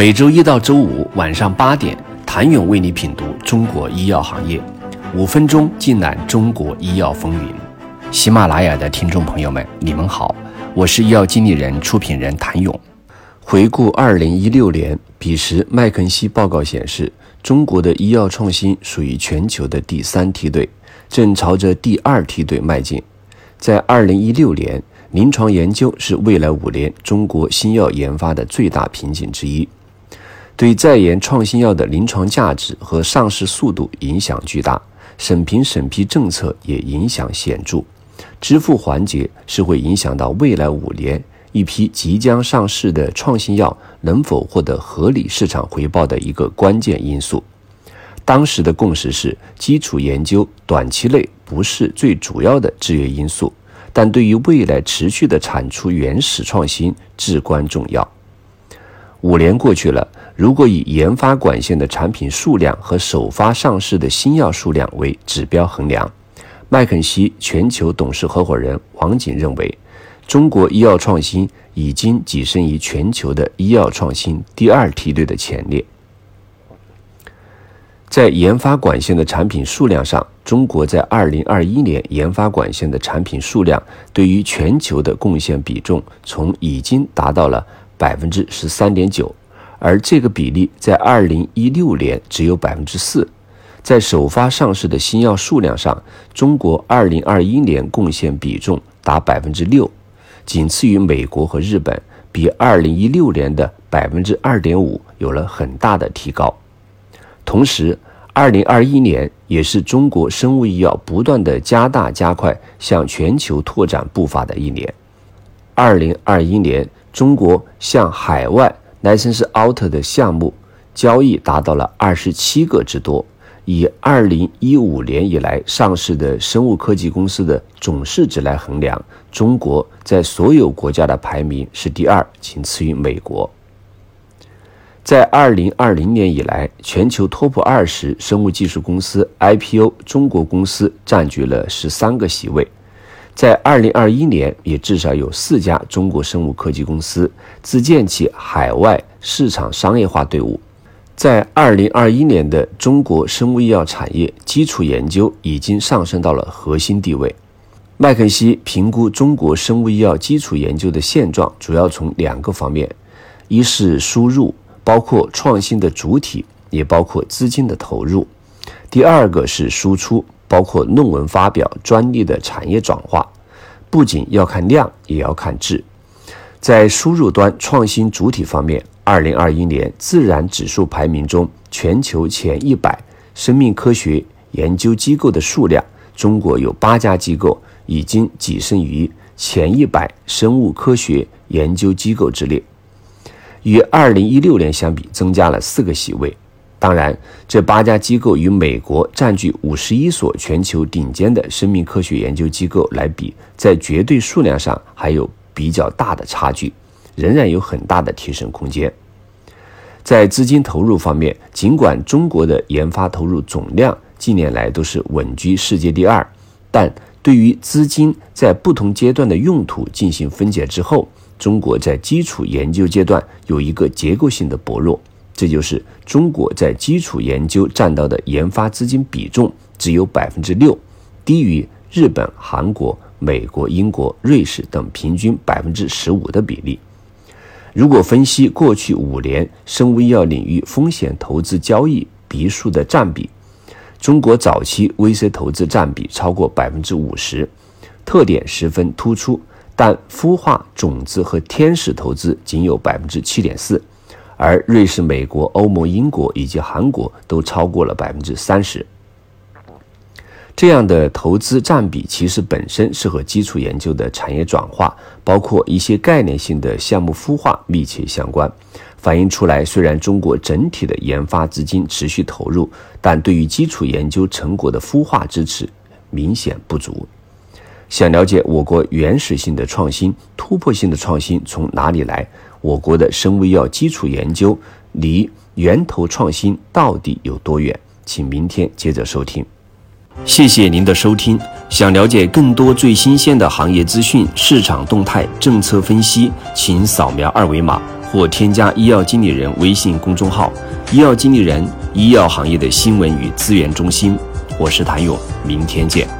每周一到周五晚上八点，谭勇为你品读中国医药行业，五分钟尽览中国医药风云。喜马拉雅的听众朋友们，你们好，我是医药经理人、出品人谭勇。回顾二零一六年，彼时麦肯锡报告显示，中国的医药创新属于全球的第三梯队，正朝着第二梯队迈进。在二零一六年，临床研究是未来五年中国新药研发的最大瓶颈之一，对在研创新药的临床价值和上市速度影响巨大，审评审批政策也影响显著，支付环节是会影响到未来五年。一批即将上市的创新药能否获得合理市场回报的一个关键因素。当时的共识是，基础研究短期内不是最主要的制约因素，但对于未来持续的产出原始创新至关重要。五年过去了，如果以研发管线的产品数量和首发上市的新药数量为指标衡量，麦肯锡全球董事合伙人王景认为。中国医药创新已经跻身于全球的医药创新第二梯队的前列。在研发管线的产品数量上，中国在二零二一年研发管线的产品数量对于全球的贡献比重，从已经达到了百分之十三点九，而这个比例在二零一六年只有百分之四。在首发上市的新药数量上，中国二零二一年贡献比重达百分之六。仅次于美国和日本，比二零一六年的百分之二点五有了很大的提高。同时，二零二一年也是中国生物医药不断的加大加快向全球拓展步伐的一年。二零二一年，中国向海外 license out 的项目交易达到了二十七个之多。以二零一五年以来上市的生物科技公司的总市值来衡量，中国在所有国家的排名是第二，仅次于美国。在二零二零年以来，全球 TOP 二十生物技术公司 IPO 中国公司占据了十三个席位。在二零二一年，也至少有四家中国生物科技公司自建起海外市场商业化队伍。在二零二一年的中国生物医药产业基础研究已经上升到了核心地位。麦肯锡评估中国生物医药基础研究的现状，主要从两个方面：一是输入，包括创新的主体，也包括资金的投入；第二个是输出，包括论文发表、专利的产业转化。不仅要看量，也要看质。在输入端创新主体方面。二零二一年自然指数排名中，全球前一百生命科学研究机构的数量，中国有八家机构已经跻身于前一百生物科学研究机构之列，与二零一六年相比，增加了四个席位。当然，这八家机构与美国占据五十一所全球顶尖的生命科学研究机构来比，在绝对数量上还有比较大的差距。仍然有很大的提升空间。在资金投入方面，尽管中国的研发投入总量近年来都是稳居世界第二，但对于资金在不同阶段的用途进行分解之后，中国在基础研究阶段有一个结构性的薄弱，这就是中国在基础研究占到的研发资金比重只有百分之六，低于日本、韩国、美国、英国、瑞士等平均百分之十五的比例。如果分析过去五年生物医药领域风险投资交易笔数的占比，中国早期 VC 投资占比超过百分之五十，特点十分突出。但孵化、种子和天使投资仅有百分之七点四，而瑞士、美国、欧盟、英国以及韩国都超过了百分之三十。这样的投资占比其实本身是和基础研究的产业转化，包括一些概念性的项目孵化密切相关，反映出来虽然中国整体的研发资金持续投入，但对于基础研究成果的孵化支持明显不足。想了解我国原始性的创新、突破性的创新从哪里来？我国的生物医药基础研究离源头创新到底有多远？请明天接着收听。谢谢您的收听。想了解更多最新鲜的行业资讯、市场动态、政策分析，请扫描二维码或添加医药经理人微信公众号“医药经理人”医药行业的新闻与资源中心。我是谭勇，明天见。